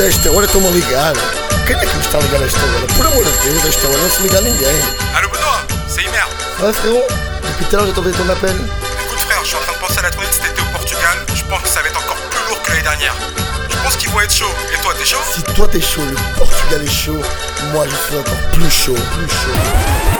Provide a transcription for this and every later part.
a esta hora estão-me a ligar. Quem é que me está a ligar a esta hora? Por amor de Deus, a esta hora não se liga a ninguém. C'est Imer. Ah frérot, depuis tout à l'heure j'ai trouvé ton appel. Écoute frère, je suis en train de penser à la tournée de cet été au Portugal. Je pense que ça va être encore plus lourd que l'année dernière. Je pense qu'ils vont être chauds. Et toi, t'es chaud? Si toi t'es chaud, le Portugal est chaud, moi je suis encore plus chaud, plus chaud.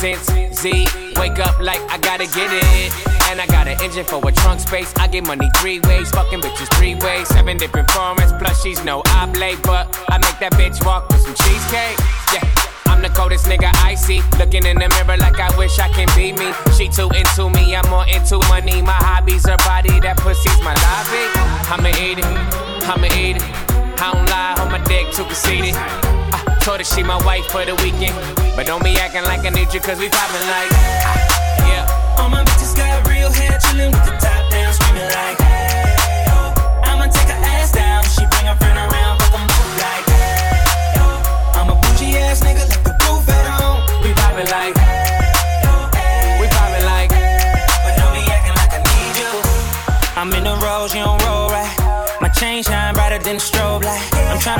sense. Z, wake up like I gotta get it. And I got an engine for a trunk space. I get money three ways, fucking bitches three ways. Seven different formats, plus she's no oblate. But I make that bitch walk with some cheesecake. Yeah. I'm the coldest nigga I see. Looking in the mirror like I wish I can be me. She too into me, I'm more into money. My hobbies, her body, that pussy's my lobby. I'ma eat it, I'ma eat it. I don't lie, on my dick too conceited. I told her she my wife for the weekend. But don't be acting like I need you, cause we poppin' like, ah, yeah. All my bitches got real hair, chillin' with the top down, screaming like, hey, oh. I'ma take her ass down, she bring her friend around, fuck 'em both like, hey, oh. I'm a bougie ass nigga, like roof at home. We poppin' like, we poppin' like, But don't be acting like I need you. I'm in the rose, you don't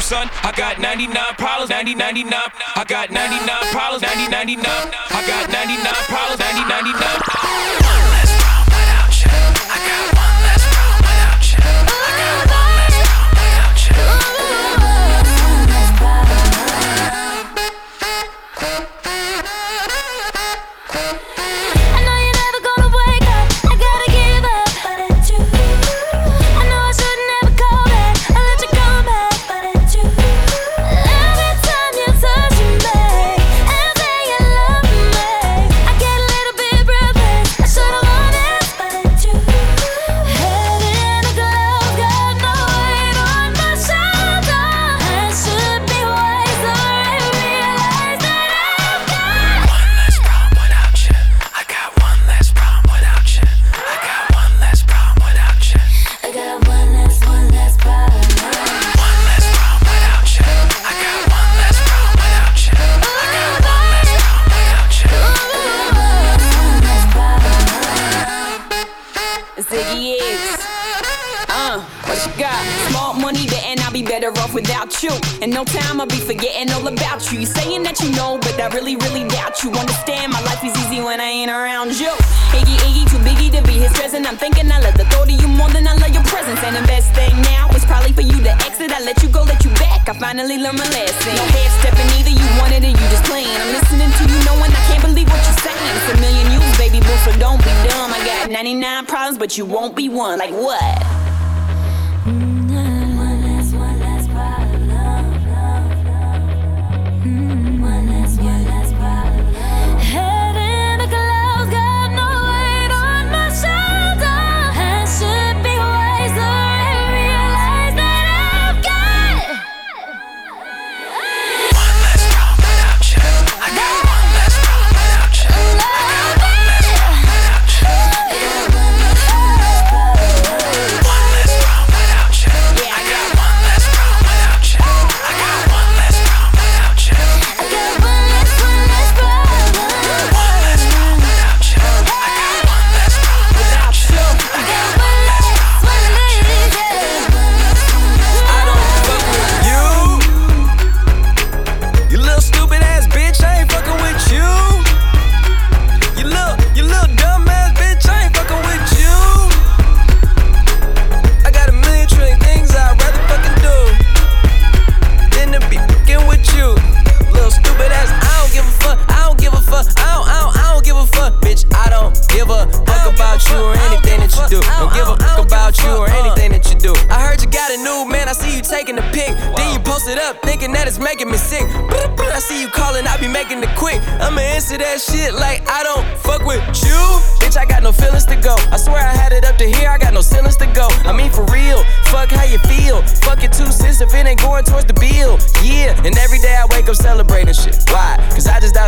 Son. I got 99 problems, 90, 99. I got 99 problems, 90, 99. I got 99 problems, 90, 99. Making me sick. I see you calling, I be making it quick. I'ma answer that shit like I don't fuck with you. Bitch, I got no feelings to go. I swear I had it up to here, I got no ceilings to go. I mean, for real, fuck how you feel. Fuck it two cents if it ain't going towards the bill. Yeah, and every day I wake up celebrating?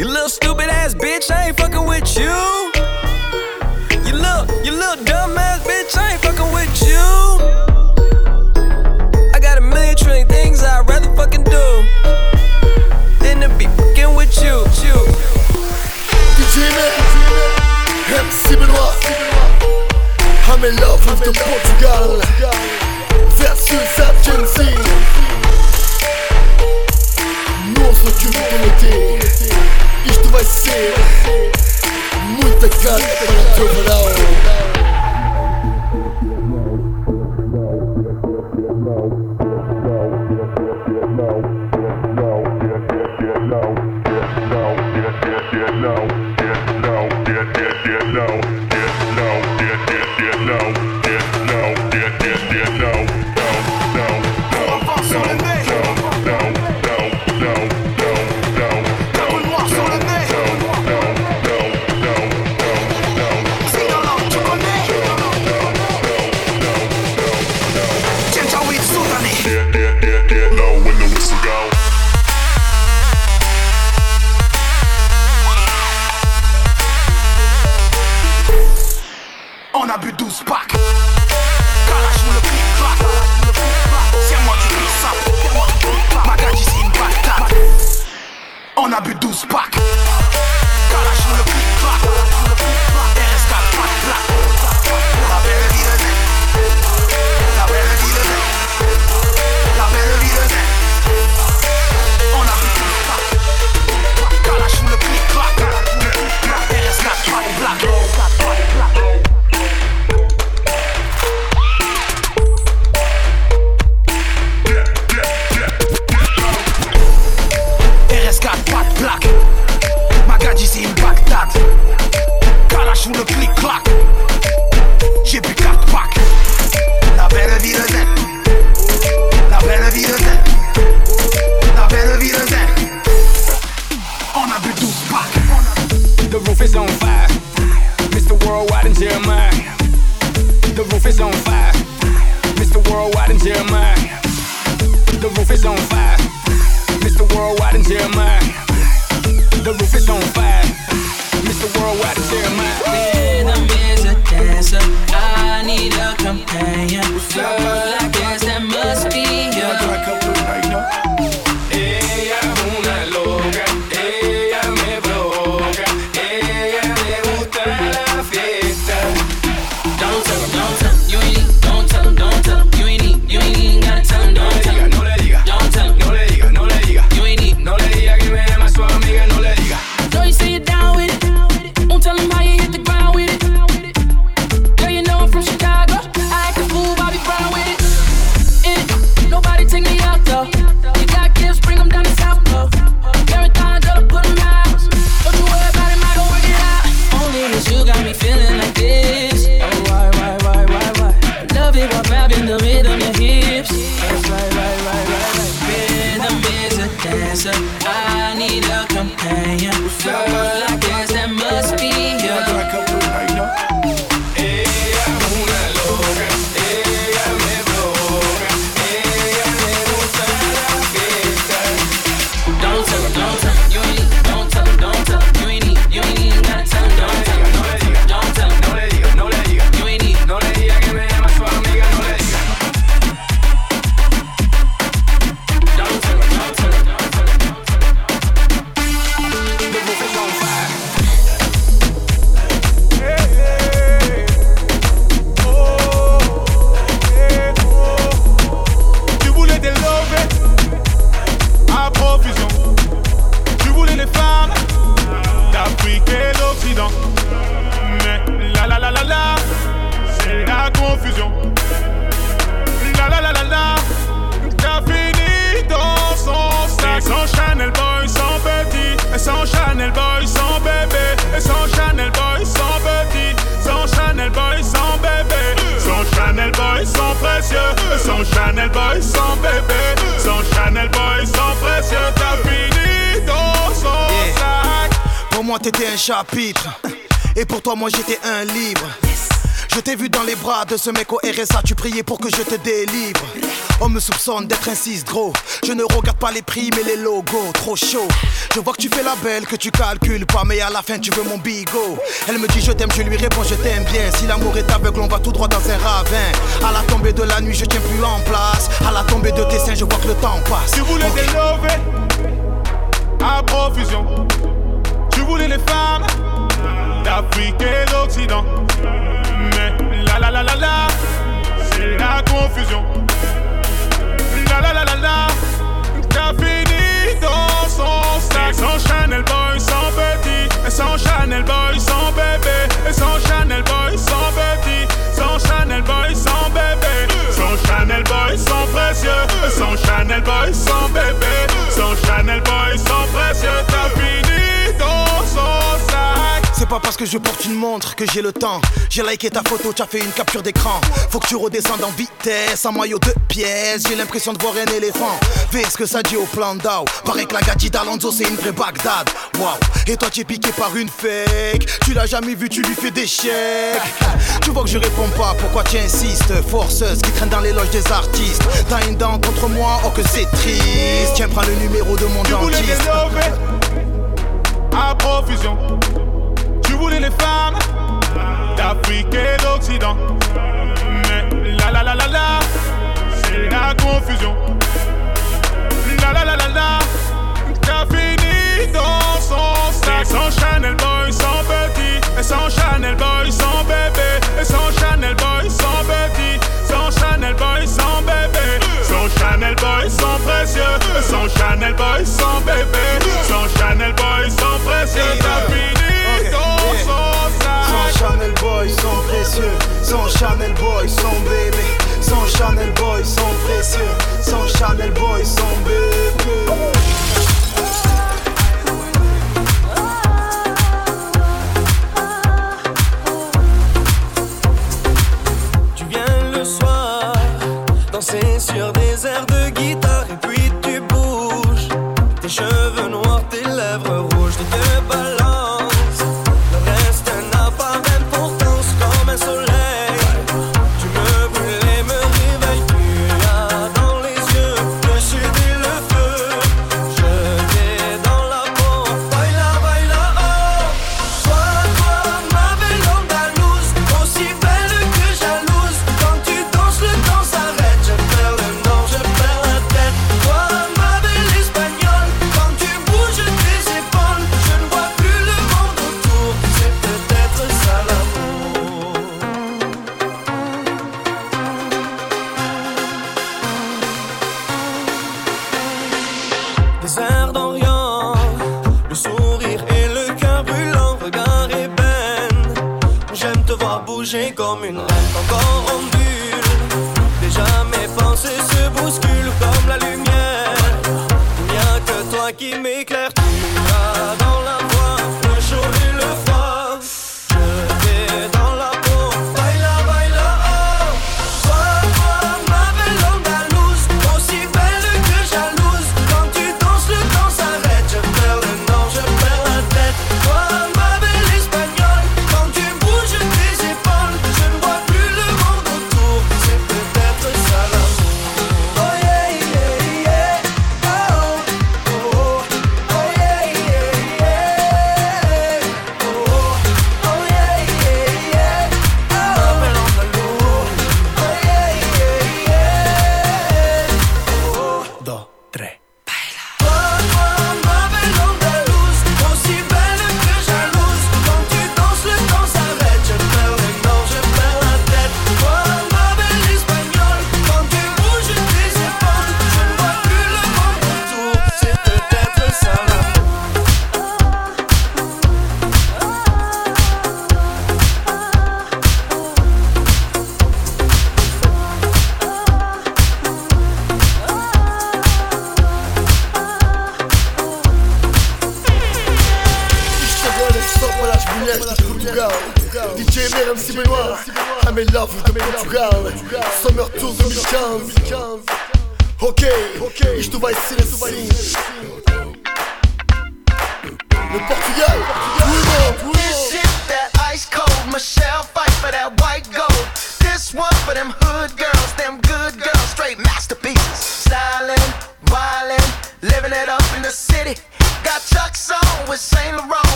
You little stupid ass bitch, I ain't fucking with you. You little, you little dumb ass bitch, I ain't fucking with you. I got a million trillion things I'd rather fucking do than to be fucking with you. you. DJ Mac, MC Benoit, I'm in love with the Portugal versus Agency. Nosso Junto Isto vai ser muita carne para o teu verão. Chanel Boy, sans bébé. Sans Chanel Boy, sans précieux. T'as fini dans son sac. Pour moi, t'étais un chapitre. Et pour toi, moi, j'étais un livre. Je t'ai vu dans les bras de ce mec au RSA, tu priais pour que je te délivre. On me soupçonne d'être un 6 gros. Je ne regarde pas les prix, mais les logos, trop chaud. Je vois que tu fais la belle, que tu calcules pas, mais à la fin tu veux mon bigot. Elle me dit je t'aime, je lui réponds je t'aime bien. Si l'amour est aveugle, on va tout droit dans un ravin. À la tombée de la nuit, je tiens plus en place. À la tombée de tes seins, je vois que le temps passe. Tu voulais Ok. des à profusion. Tu voulais les femmes d'Afrique et d'Occident. La c'est la confusion. La la la la la, t'as fini dans son sac. Et sans Chanel Boy, sans petit. Et sans Chanel Boy, sans bébé. Et sans Chanel Boy, sans petit. Sans Chanel Boy, sans bébé. Sans Chanel Boy, sans précieux. Sans Chanel Boy, sans bébé. Pas parce que je porte une montre que j'ai le temps. J'ai liké ta photo, tu as fait une capture d'écran. Faut que tu redescendes en vitesse, en maillot de pièces. J'ai l'impression de voir un éléphant. Fais ce que ça dit au plan d'Ao. Paraît que la gadji d'Alonso c'est une vraie Bagdad. Waouh, et toi tu es piqué par une fake. Tu l'as jamais vu, tu lui fais des chèques. Tu vois que je réponds pas, pourquoi tu insistes? Forceuse qui traîne dans les loges des artistes. T'as une dent contre moi, oh que c'est triste. Tiens, prends le numéro de mon Tu dentiste. à profusion voulez les femmes d'Afrique et d'Occident. Mais la la la la la, c'est la confusion. La la la la la, t'as fini dans son sac. Et sans Chanel Boy, sans petit. Et sans Chanel Boy, sans bébé. Et sans Chanel Boy, sans petit. Sans Chanel Boy, sans bébé. Sans Chanel Boy, sans précieux. Sans Chanel Boy, sans bébé. Sans Sans Chanel Boy, son bébé. Sans Chanel Boy, sont précieux. Sans Chanel Boy, son bébé. Tu viens le soir Danser sur des airs de guitare Et puis tu bouges. Tes cheveux noirs, tes lèvres rouges.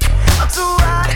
I'm too hot.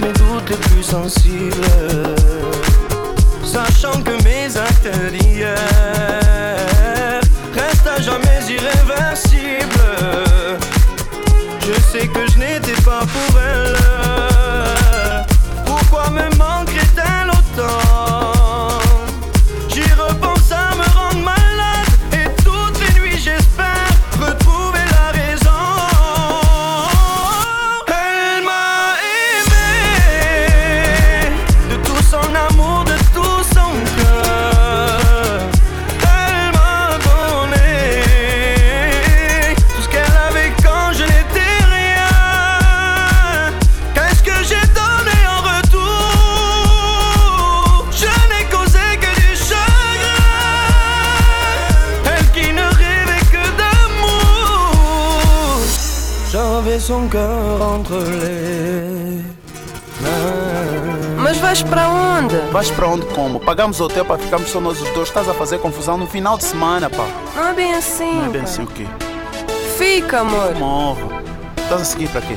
mes doutes les plus sensibles, sachant que mes intérieurs Vais para onde? Vais para onde como? Pagamos o hotel para ficarmos só nós os dois. Estás a fazer confusão no final de semana, pá. Não é bem assim. Não é bem pá. assim o quê? Fica, amor. Morro. Estás a seguir para quê?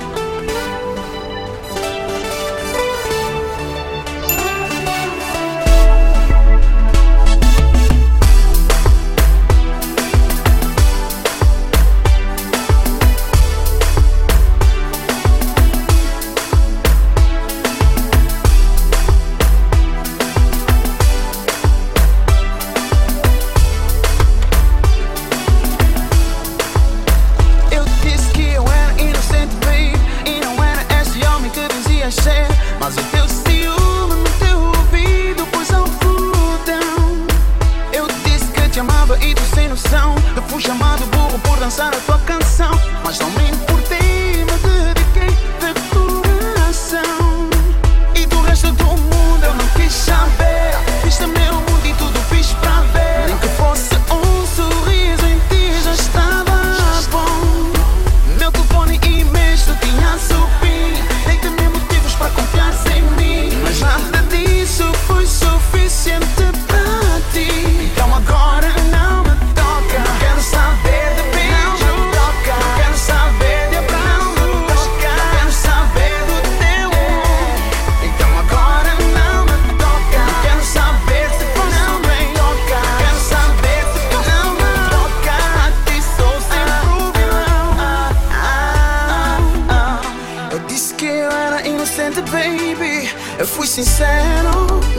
inocente, baby. Eu fui sincero,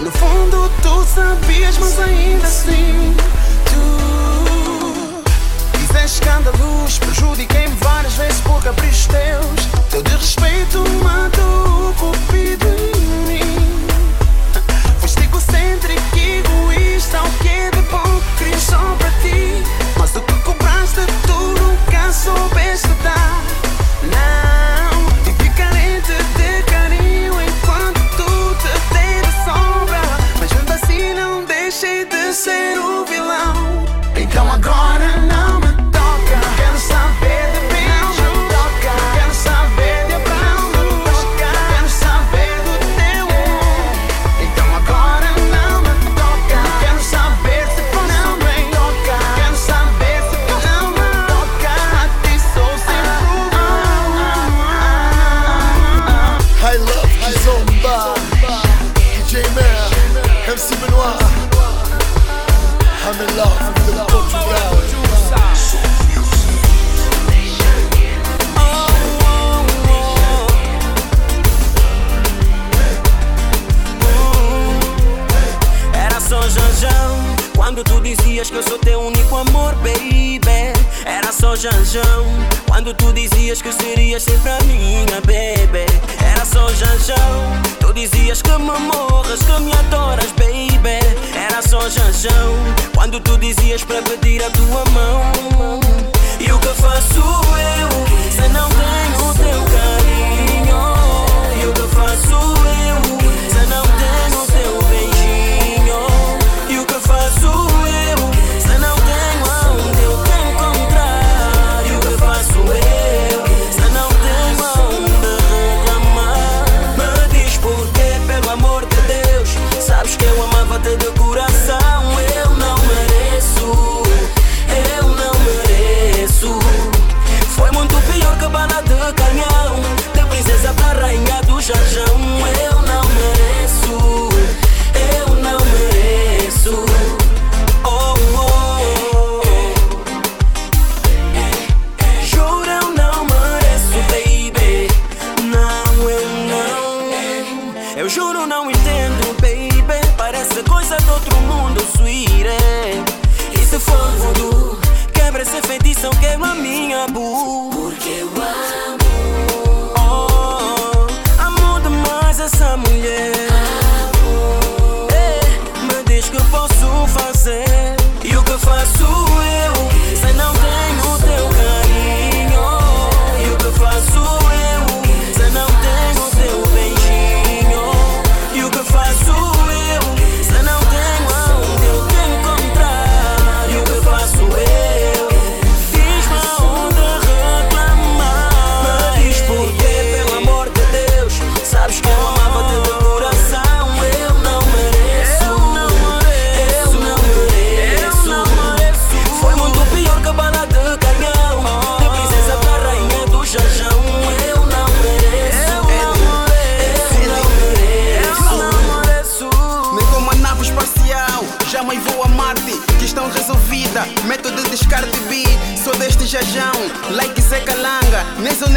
no fundo tu sabias, mas ainda assim tu fizeste escândalos, prejudiquei-me várias vezes por caprichos teus. Teu desrespeito matou o cupido em mim. Foste egocêntrico, egoísta, o que de bom queria só para ti. Janjão. Quando tu dizias que serias sempre a minha baby Era só Janjão. Tu dizias que me morras, que me adoras baby Era só Janjão. Quando tu dizias para pedir a tua mão. E o que faço eu se não tenho teu carinho? E o que faço eu se não tenho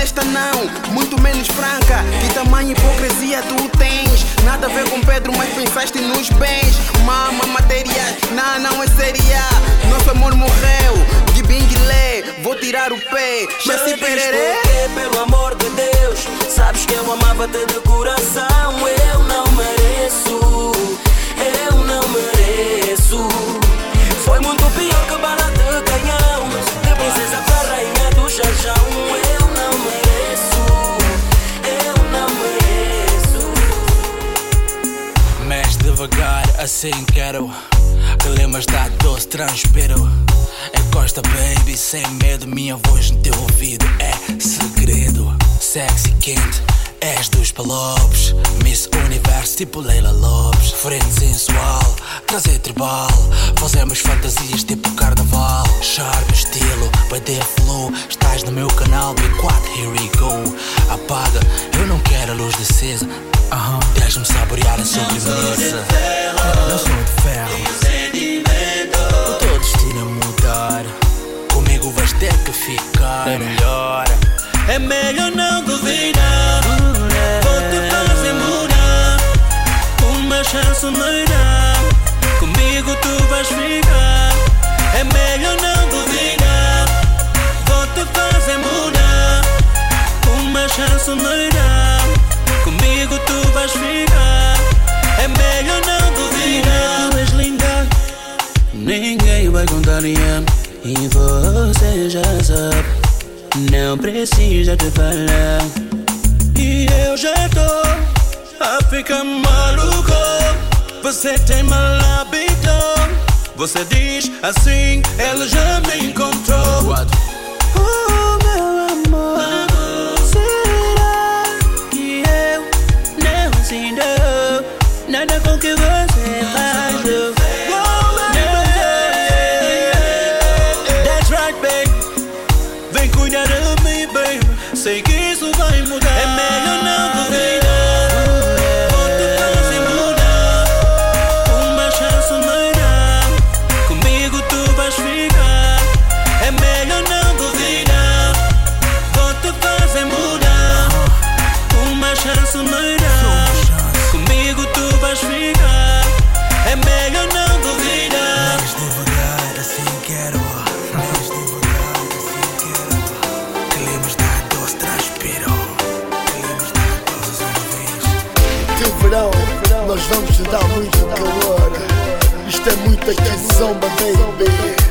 honesta não, muito menos franca. Que tamanho hipocrisia tu tens? Nada a ver com Pedro, mas pensaste nos bens. Mama, matéria, não, não é seria. Nosso amor morreu, de binguilé. Vou tirar o pé, já se pererê. pelo amor de Deus. Sabes que eu amava-te de coração. Eu não mereço. Eu não mereço. Foi muito pior devagar, assim quero. Que lembras da doce, transpiro. Encosta, baby, sem medo. Minha voz no teu ouvido é segredo. Sexy quente, és dos palopes. Miss Universo, tipo Leila Lopes. Frente sensual, trazer tribal. Fazemos fantasias tipo carnaval. Charme, estilo, vai ter flow. Estás no meu canal, B4, here we go. Apaga, eu não quero a luz acesa. Aham, deixa-me saborear a sobremesa. Não sou de ferro. O teu destino é mudar. Comigo vais ter que ficar. É melhor. É melhor não duvidar. Chance me dá. Comigo tu vais ficar. É melhor não duvidar. Vou te fazer mudar. Uma chance me dá. Comigo tu vais ficar. É melhor não duvidar. Tu és linda. Ninguém vai contrariar. E você já sabe. Não precisa te falar. E eu já tô a ficar maluco. Você tem mal hábito. Você diz assim, ela já me encontrou. Oh, Take that samba, baby.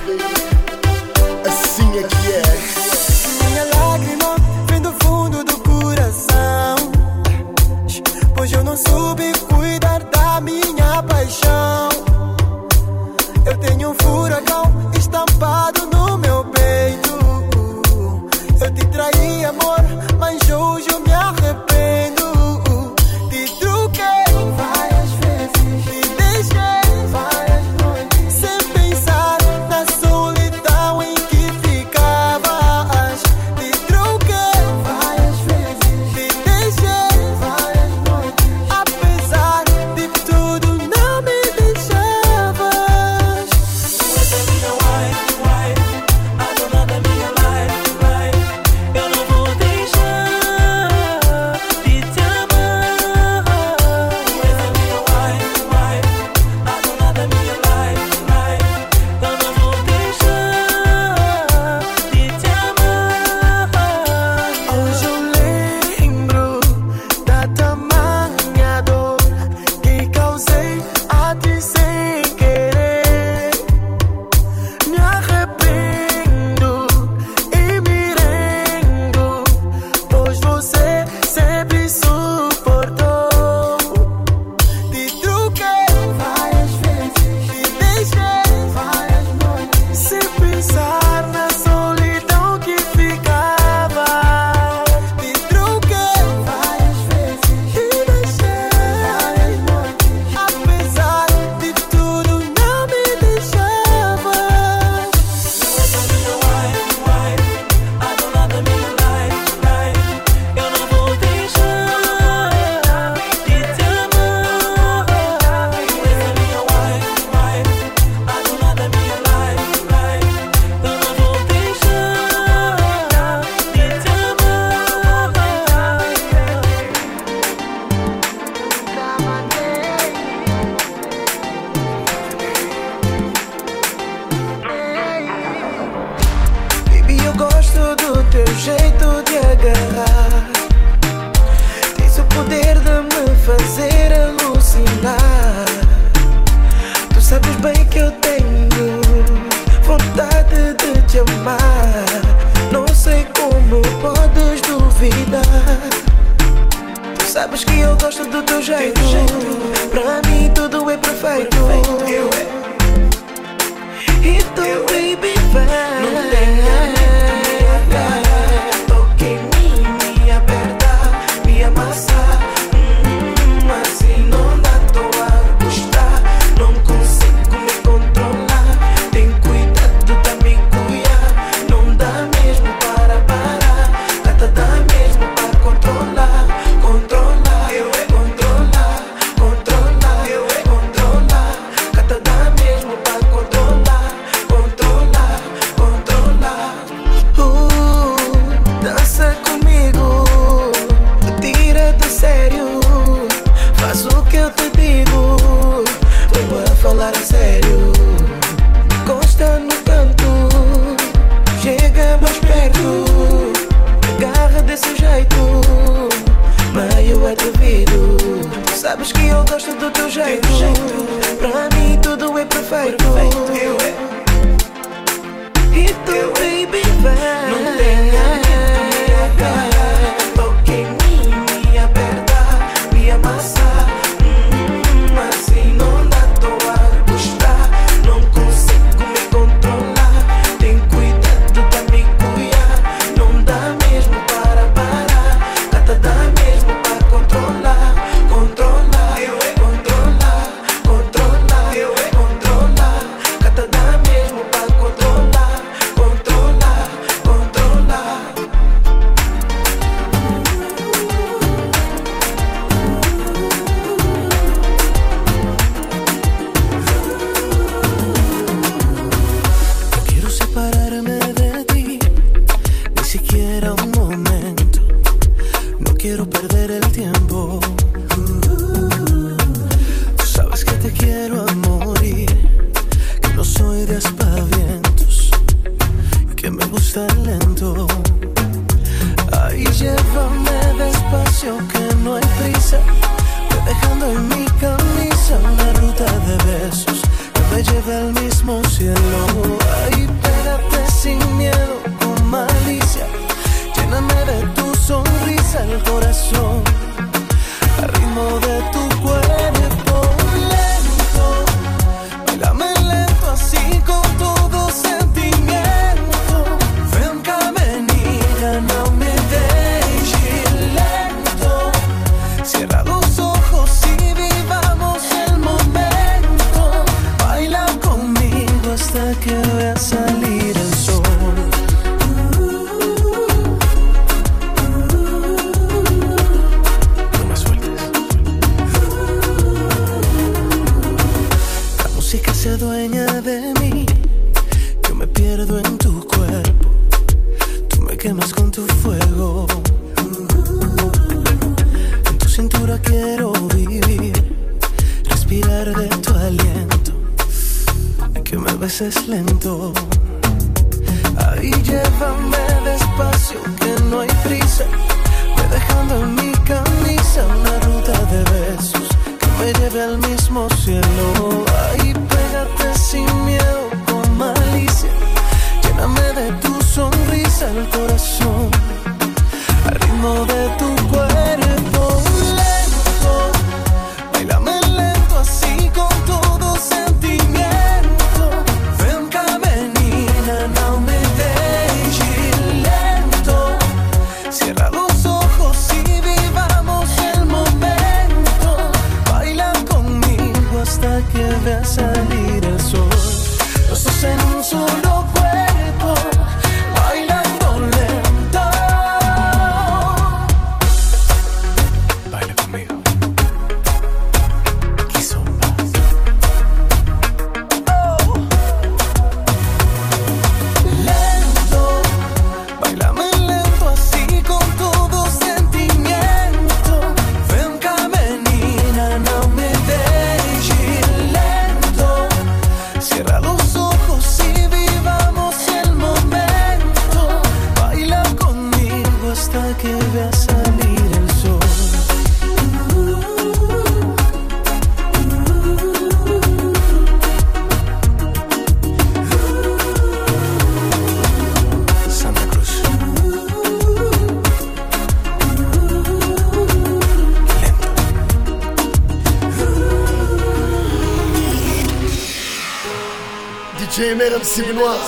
Mera MC Benoit.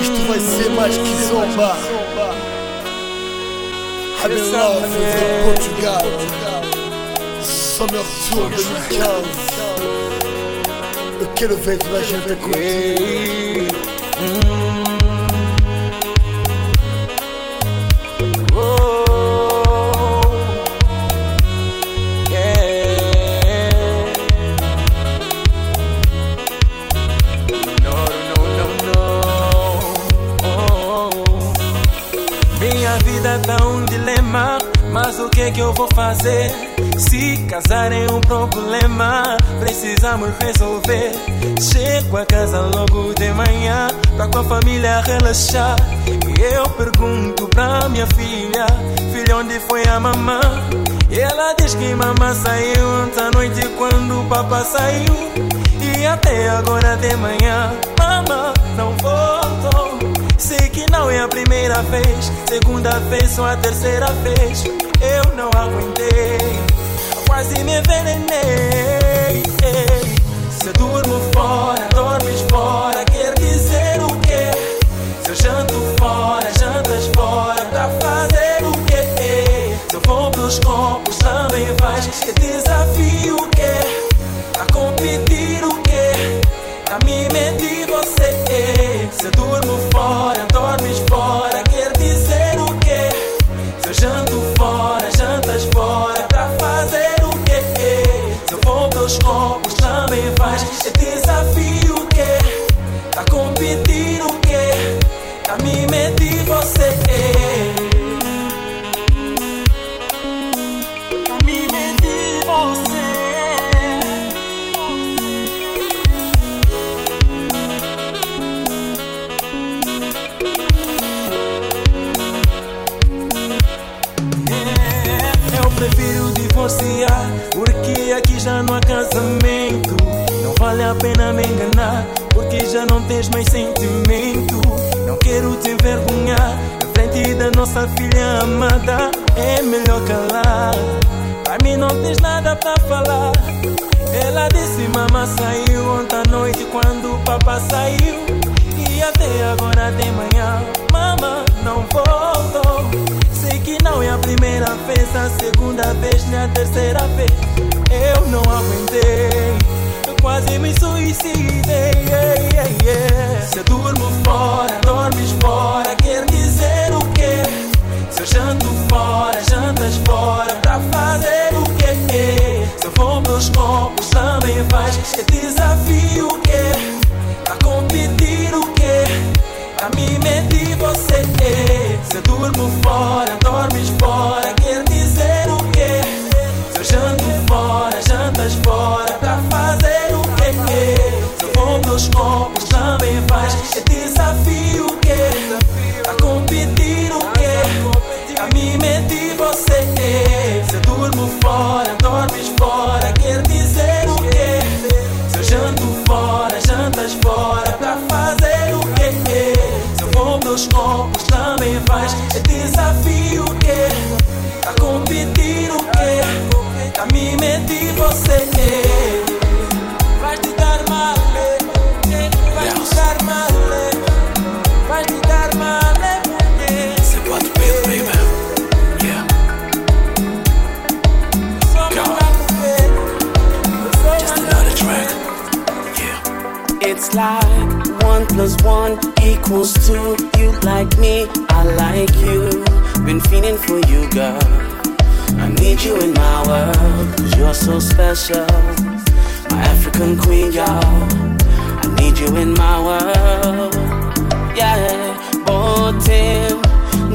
Isto vai ser mais que zomba. I'm in love with Portugal. Summer Tour 2015. Eu quero ver toda a gente a curtir. Fazer? Se casar é um problema, precisamos resolver. Chego a casa logo de manhã, pra com a família relaxar. E eu pergunto pra minha filha, filha, onde foi a mamã? E ela diz que mamã saiu ontem à noite quando o papá saiu. E até agora de manhã, mamã não voltou. Sei que não é a primeira vez, segunda vez ou a terceira vez. Eu não aguentei, quase me envenenei. Se eu durmo fora, dormes fora, quer dizer o quê? Se eu janto fora, jantas fora, pra fazer o quê? Se eu vou pros copos, também vais. Que desafio tens mais sentimento. Não quero te envergonhar, na frente da nossa filha amada. É melhor calar, pra mim não tens nada pra falar. Ela disse: Mamãe saiu ontem à noite quando o papá saiu. E até agora de manhã, mamãe não voltou. Sei que não é a primeira vez, a segunda vez, nem a terceira vez. Eu não aguentei, quase me suicidei. yeah, yeah. Se eu durmo fora, dormes fora, quer dizer o quê? Se eu janto fora, jantas fora, pra fazer o quê? Se eu vou pros copos, também vais. É desafio o quê? A competir o quê? A mim medir você. Se eu durmo fora, dormes fora, plus one equals two. You like me, I like you. Been feeling for you, girl. I need you in my world, cause you're so special. My African queen, y'all. I need you in my world. Yeah, botem.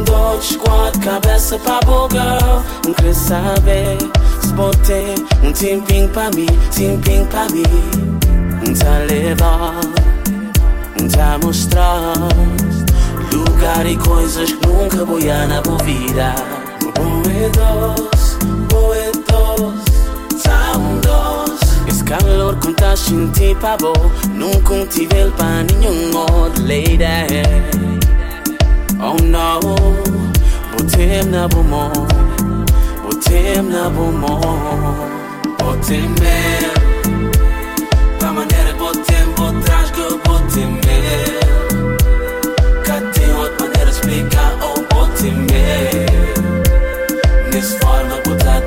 Dois, quatro, cabeça pra girl. Não quer saber se botei um tempinho pra mim, tempinho pra mim. Tá levar, tá mostrar lugar e coisas que nunca ir na vida. Boedos, boedos, doce. Esse calor que tá sentindo pra bom, nunca tive pra nenhum outro lady. Oh no, botem na bumon, botem na bumon, botem mesmo. Da maneira que botem, botem porque você tem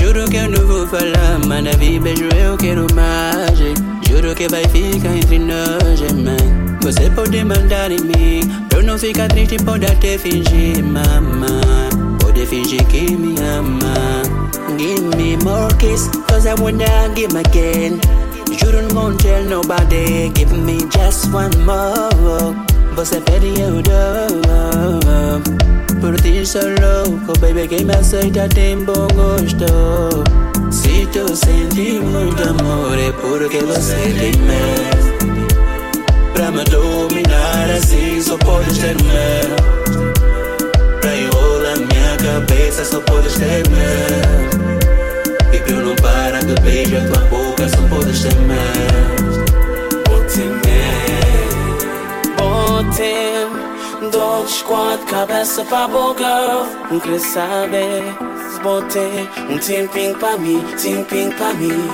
Juro que eu não vou falar. Manda vir beijo, eu quero mais. Juro que vai ficar entre nós, man. Você pode mandar em mim. Eu não ficar triste, pode até fingir, mama. Pode fingir que me ama. Give me more kiss, cause I wanna give again. Juro não vou tell nobody. Give me just one more. Você pede, eu dou. Por ti sou louco, baby. Quem me aceita tem bom gosto. Se tu sente muito amor, é porque você tem medo. Pra me dominar assim, só podes ter medo. Pra enrolar minha cabeça, só podes ter medo. E pra eu não parar de beijar tua boca, só podes ter medo. Botem Botem Dois, quatro, cabeça pra boca Não quer saber Botem um tempinho pra mim Tempinho pra mim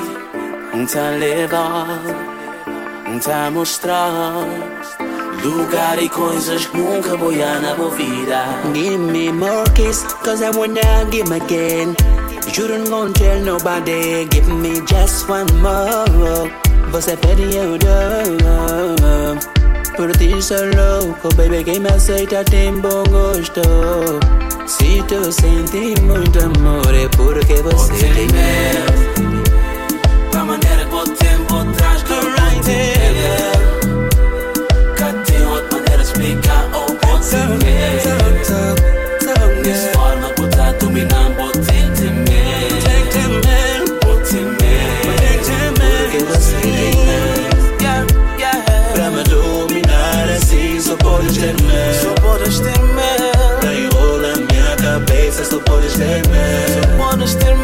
tá legal tá mostrar Lugar e coisas nunca ir na vida Give me more kiss, cause I wanna give again. Juro não vou tell nobody. Give me just one more. Você pede, eu Për ti solo Ko baby che mi aceita tempo agosto Se tu senti muito amore Porque você tem medo Da maneira que o tempo traz que right entender Cadê outra maneira de explicar Ou pode ser Talk, talk, talk Nisë forma ku ta dominam medo. Só podes ter medo. Pra enrolar minha cabeça, só podes ter medo. Só podes ter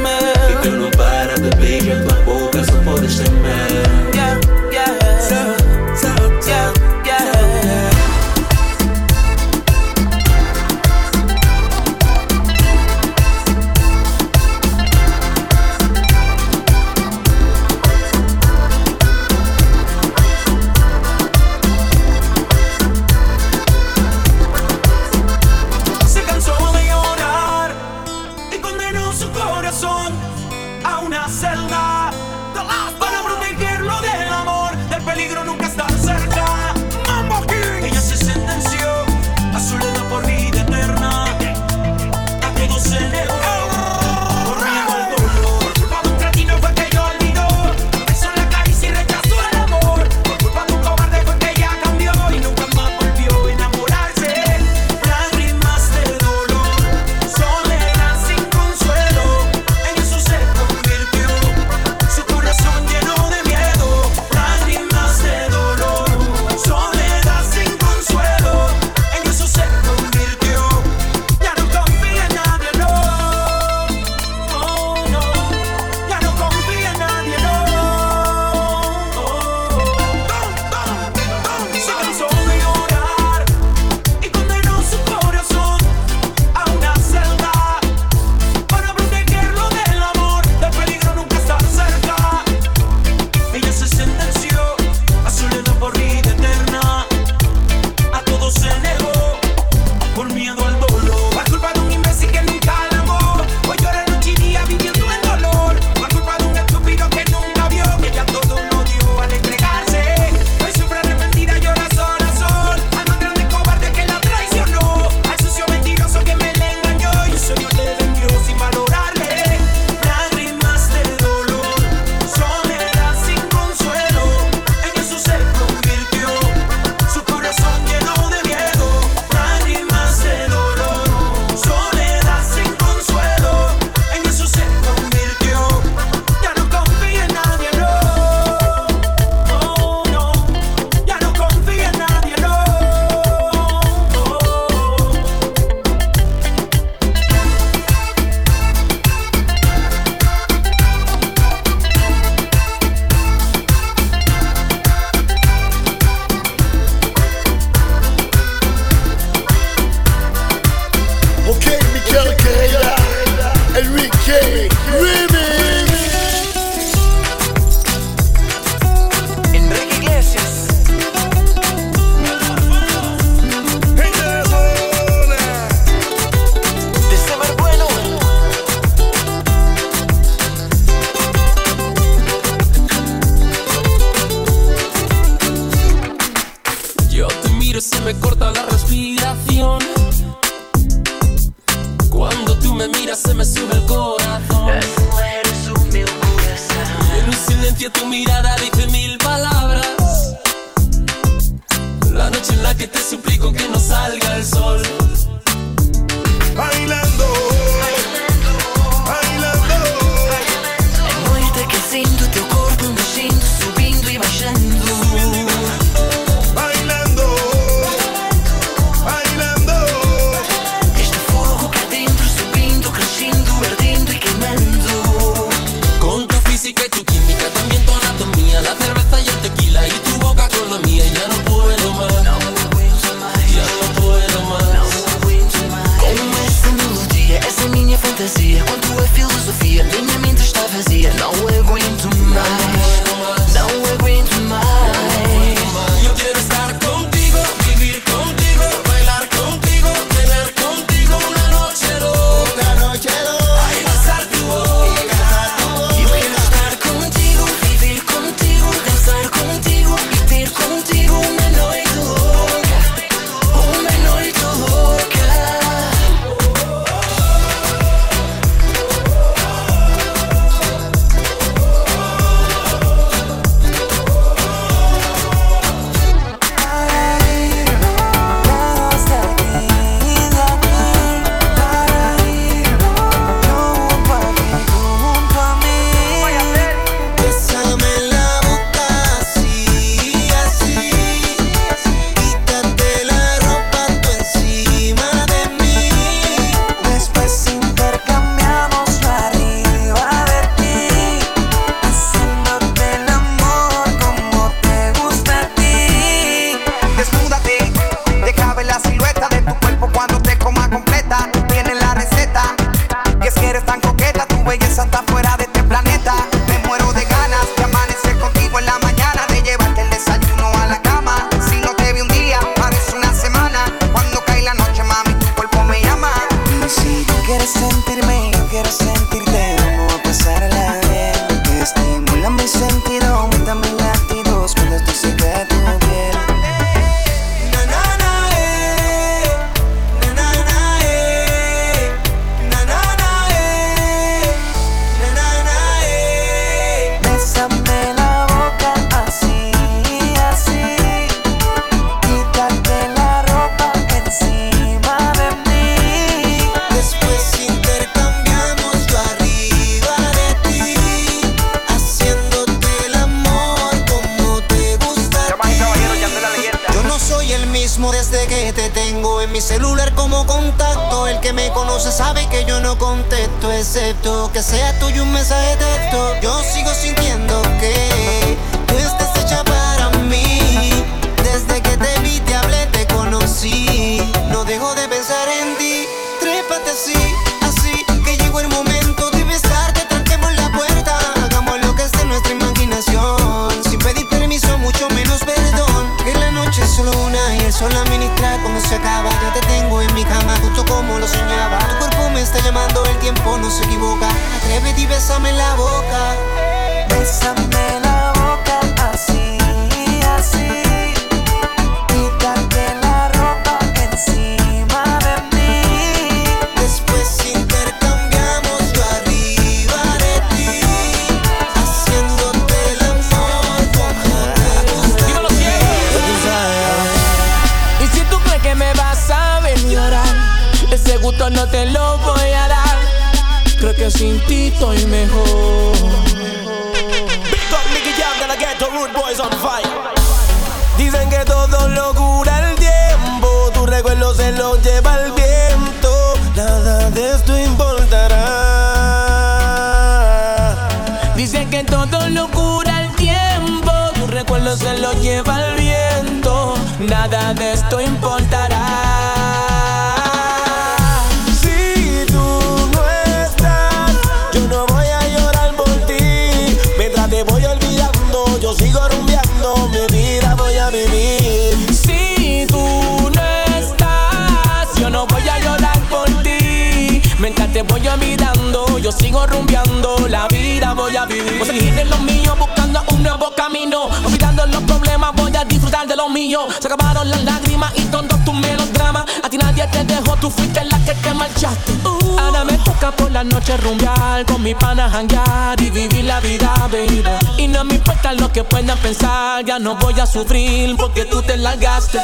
Se acabaron las lágrimas y todos tus melodramas. A ti nadie te dejó, tú fuiste la que te marchaste. Uh, ahora me toca por la noche rumbear, con mi pana janguear y vivir la vida, baby. Y no me importa lo que puedan pensar, ya no voy a sufrir porque tú te largaste.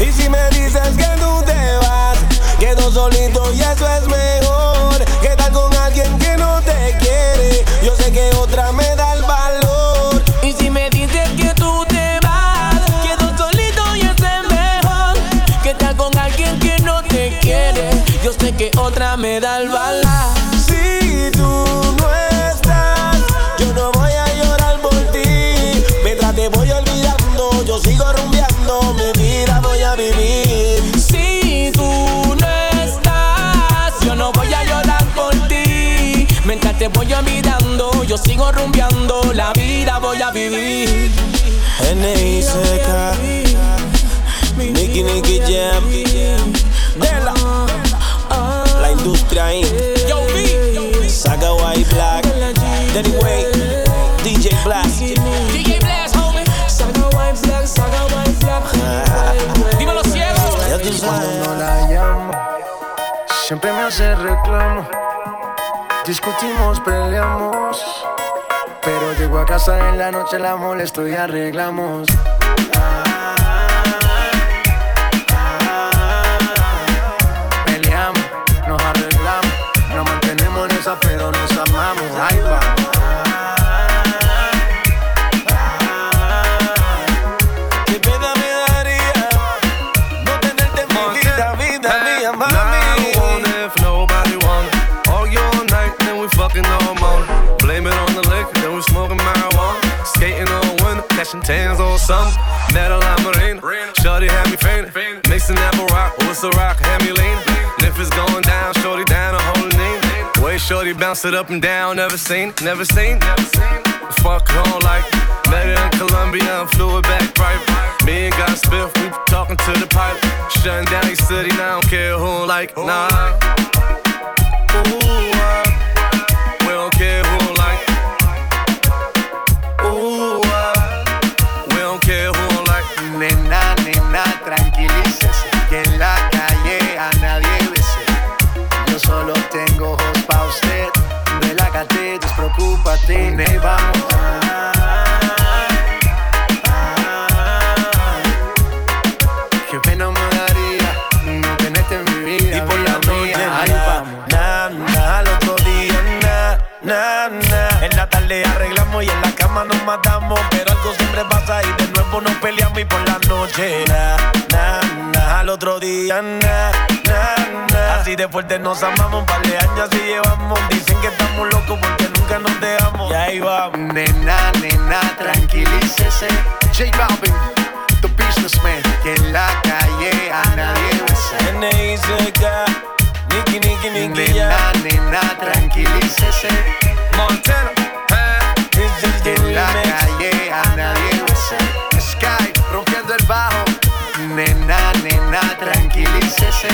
Y si me dices que tú te vas, quedo solito y eso es mejor. Que tal con alguien que no te quiere? Yo sé que otra me da el valor. Y si me dices que quiere? Yo sé que otra me da el valor. Si tú no estás, yo no voy a llorar por ti. Mientras te voy olvidando, yo sigo rumbeando, mi vida voy a vivir. Si tú no estás, yo no voy a llorar por ti. Mientras te voy olvidando, yo sigo rumbeando, la vida voy a vivir. N.I.C.K. Nicky Nicky Jam La industria Inc. Saga White Black Danny Way DJ Blast DJ Blast, homie. Saga White Black, Saga White Black. Dímelo ciego. Ya tú sabes Cuando no la llamo, siempre me hace reclamo. Discutimos, peleamos. Pero llego a casa en la noche, la molesto y arreglamos. Peleamos, tans all summer. Metal on marina, shorty had me fainting. Mixing that rock, what's the rock, had me leaning. If it's going down, shorty down, I'm holding in. Way shorty bounce it up and down, never seen, never seen. Fuck on like met her in Colombia and flew it back private. Me and God Spiff, we talking to the pilot. Shutting down your city, now I don't care who like, nah. Ooh, despreocúpate. Ne vamos. Qué pena me daría no tenerte en mi vida. Y por la noche. Ahí vamos. na, na, al otro día, na, na, na. En la tarde arreglamos y en la cama nos matamos. Pero algo siempre pasa y de nuevo nos peleamos. Y por la noche, na, na, na, al otro día, na. Así de fuerte nos amamos, un par de años así llevamos. Dicen que estamos locos porque nunca nos dejamos. Y ahí vamos. Nena, nena, tranquilícese. J Balvin, the businessman. Que en la calle a nadie bese. N.I.C.K. Nicky, Nicky, Nicky, Nena, nena, tranquilícese. Montana, Que en la calle a nadie bese. Sky, rompiendo el bajo. Nena, nena, tranquilícese.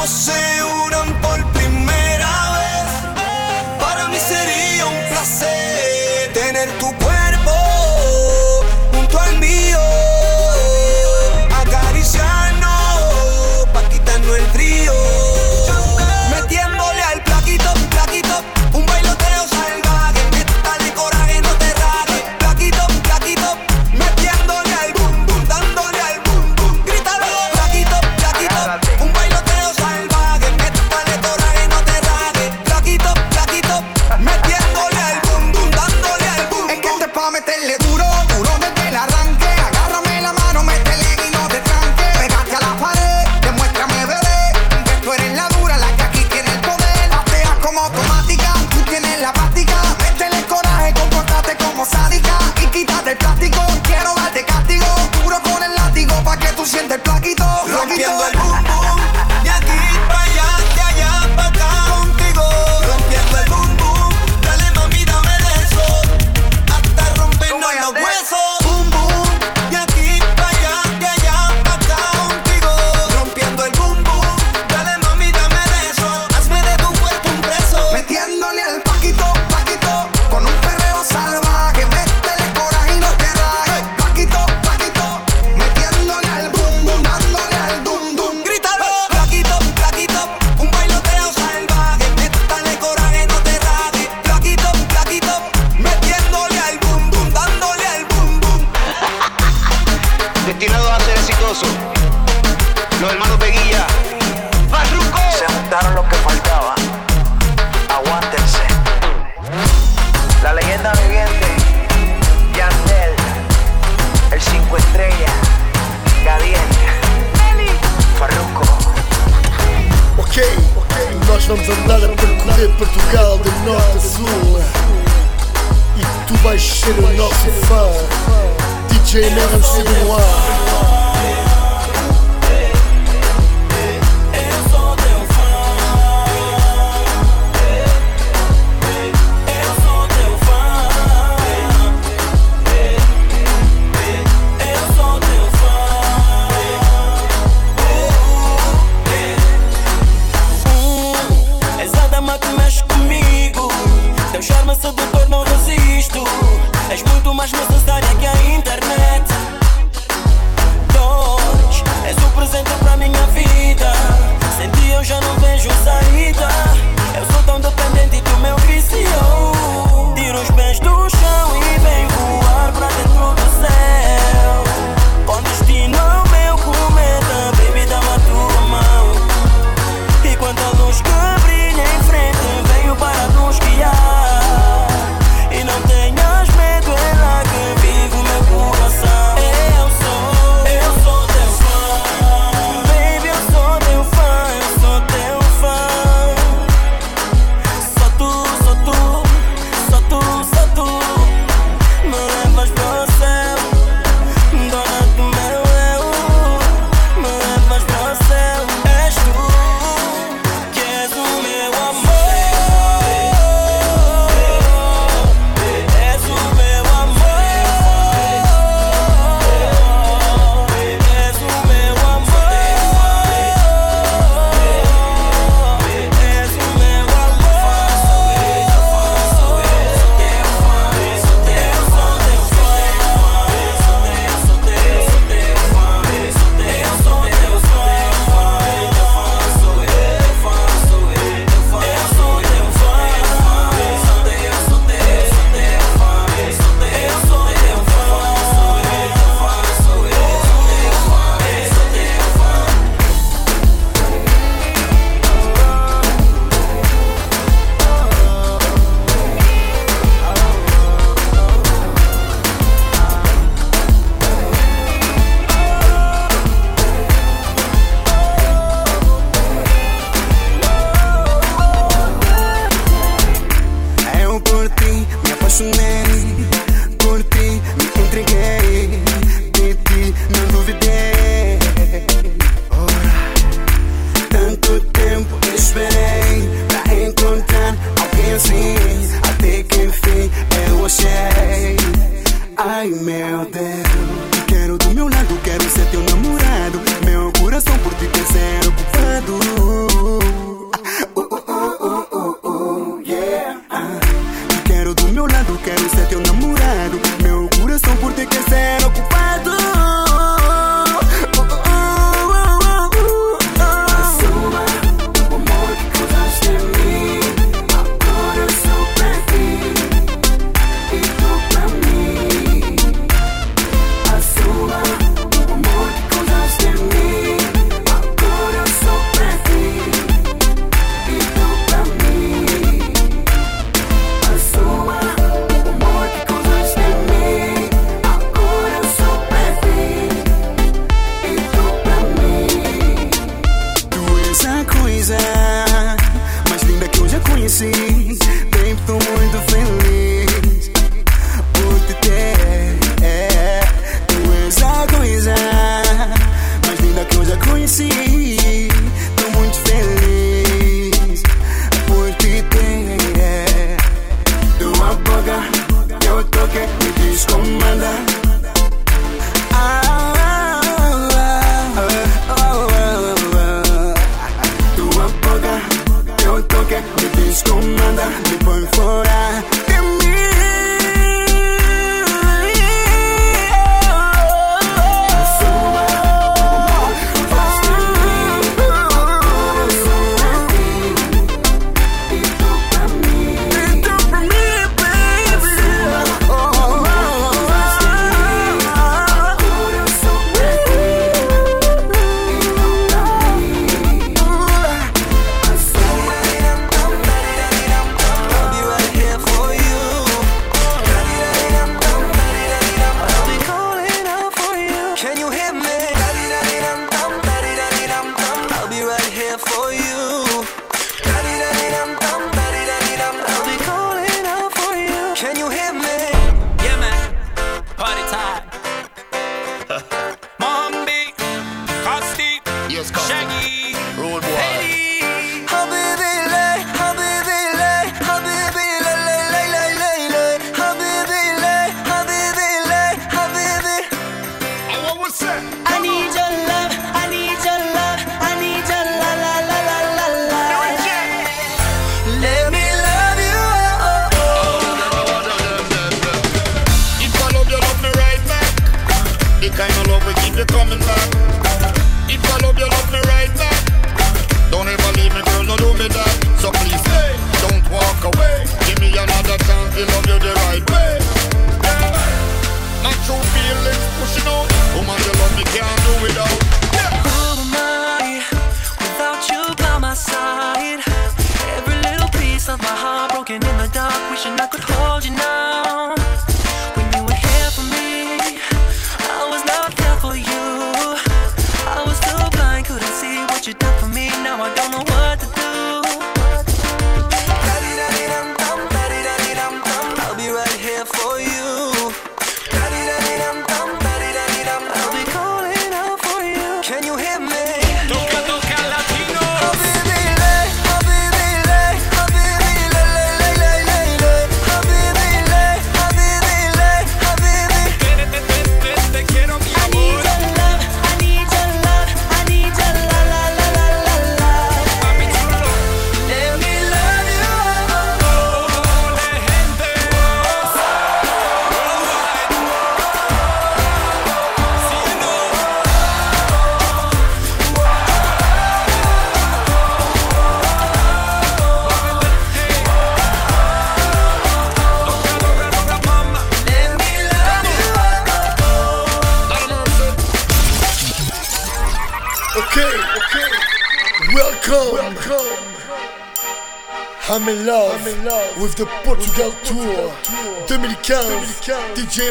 Nuestros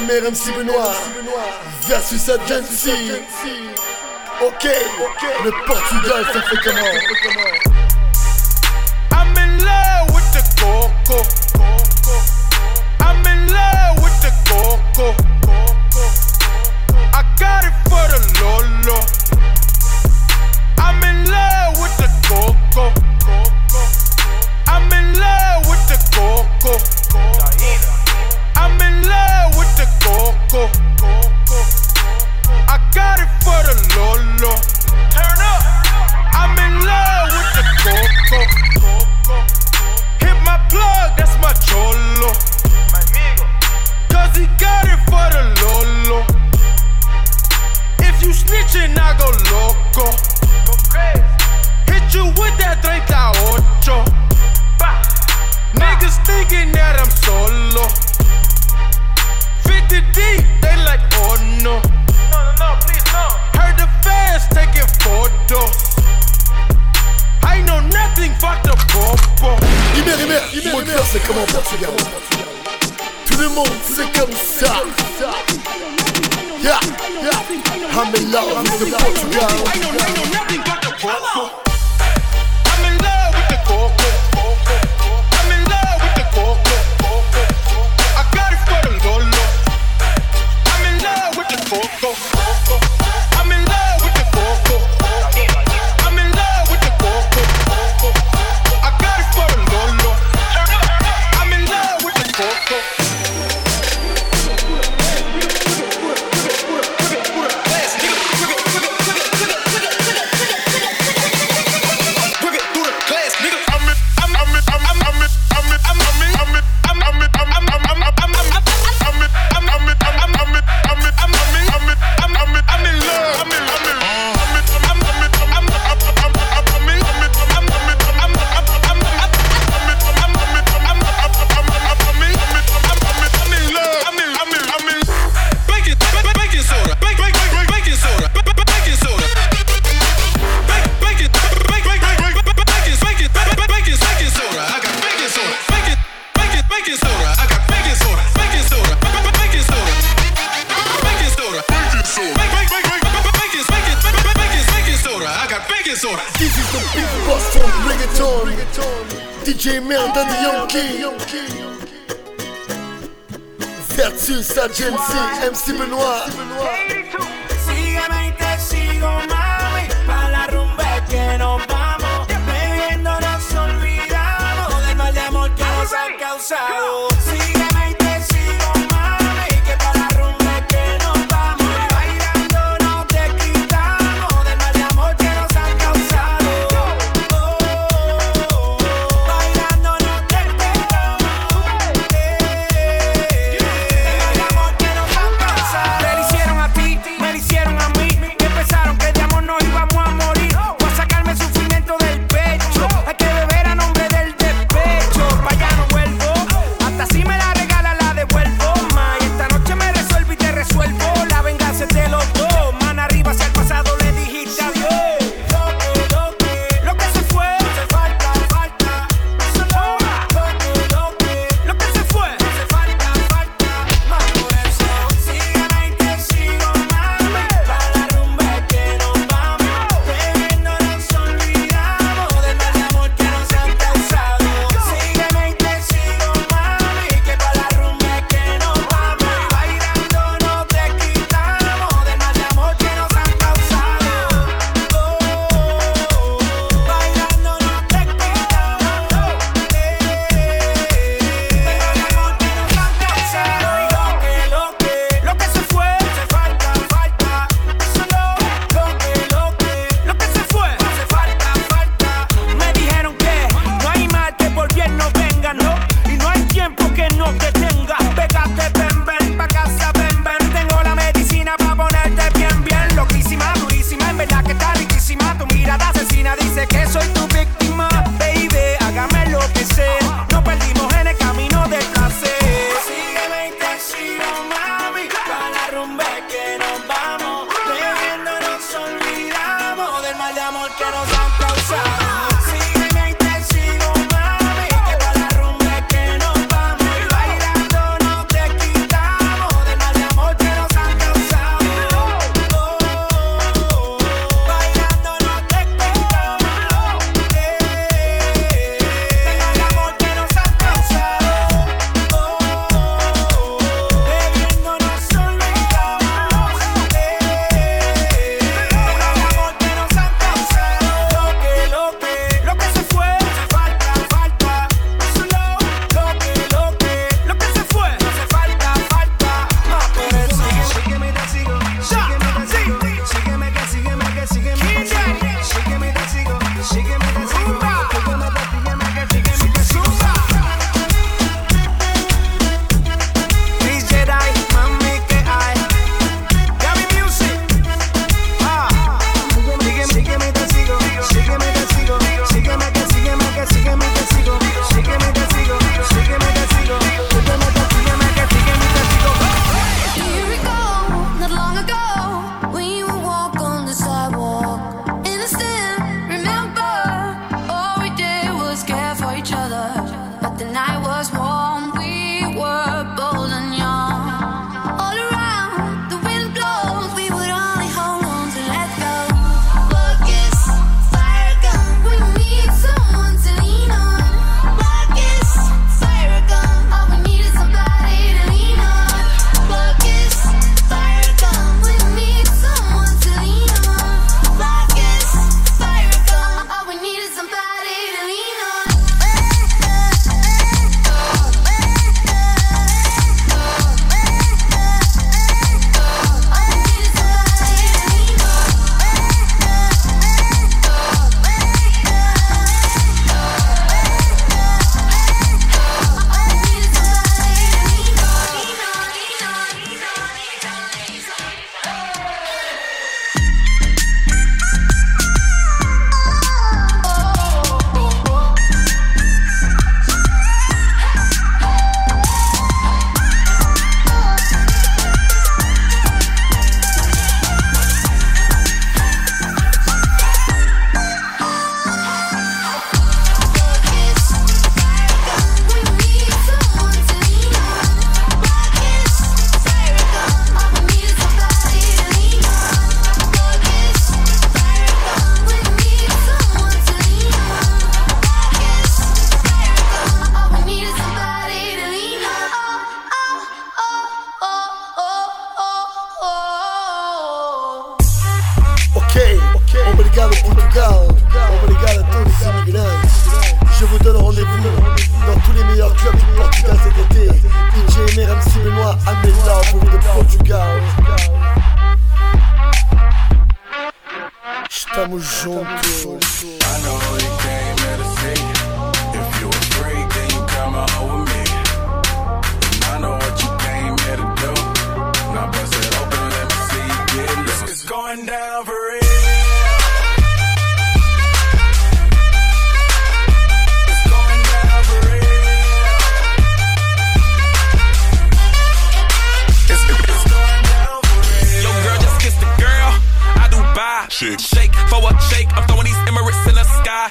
Première MC Benoît versus cette. Ok, le Portugal ça fait comment?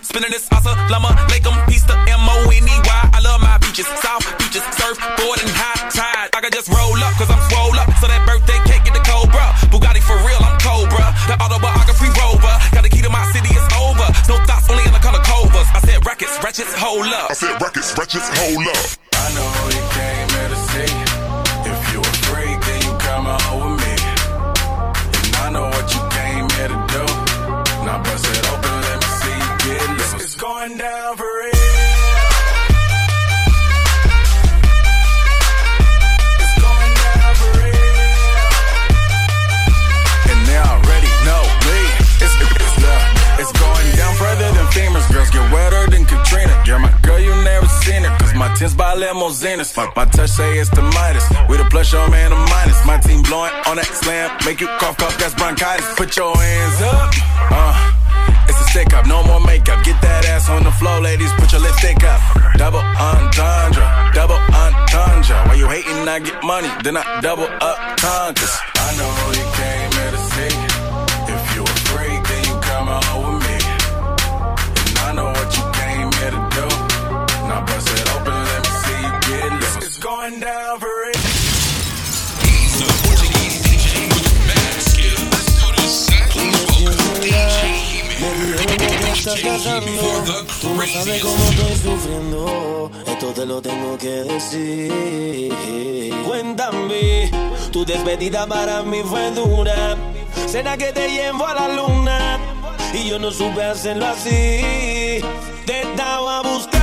Spinning this awesome llama, make them piece the M-O-N-E-Y. I love my beaches, south beaches, surf, board, and high tide. I can just roll up, cause I'm swole up. So that birthday cake get the Cobra. Bugatti for real, I'm Cobra. The autobiography rover. Got the key to my city, it's over. No thoughts, only in the color covers. I said rackets, wretches, hold up. I said rackets, wretches, hold up. By buy limousines. My touch say it's the Midas. With a plus, on, man, a minus. My team blowing on that slam. Make you cough, cough, that's bronchitis. Put your hands up. Uh. It's a stick up, no more makeup. Get that ass on the floor, ladies. Put your lipstick up. Double entendre, double entendre. Why you hating? I get money, then I double up conquers. I know. estás casando. Tú no sabes cómo estoy sufriendo. Esto te lo tengo que decir. Cuéntame, tu despedida para mí fue dura. Será que te llevo a la luna. Y yo no supe hacerlo así. Te estaba buscando.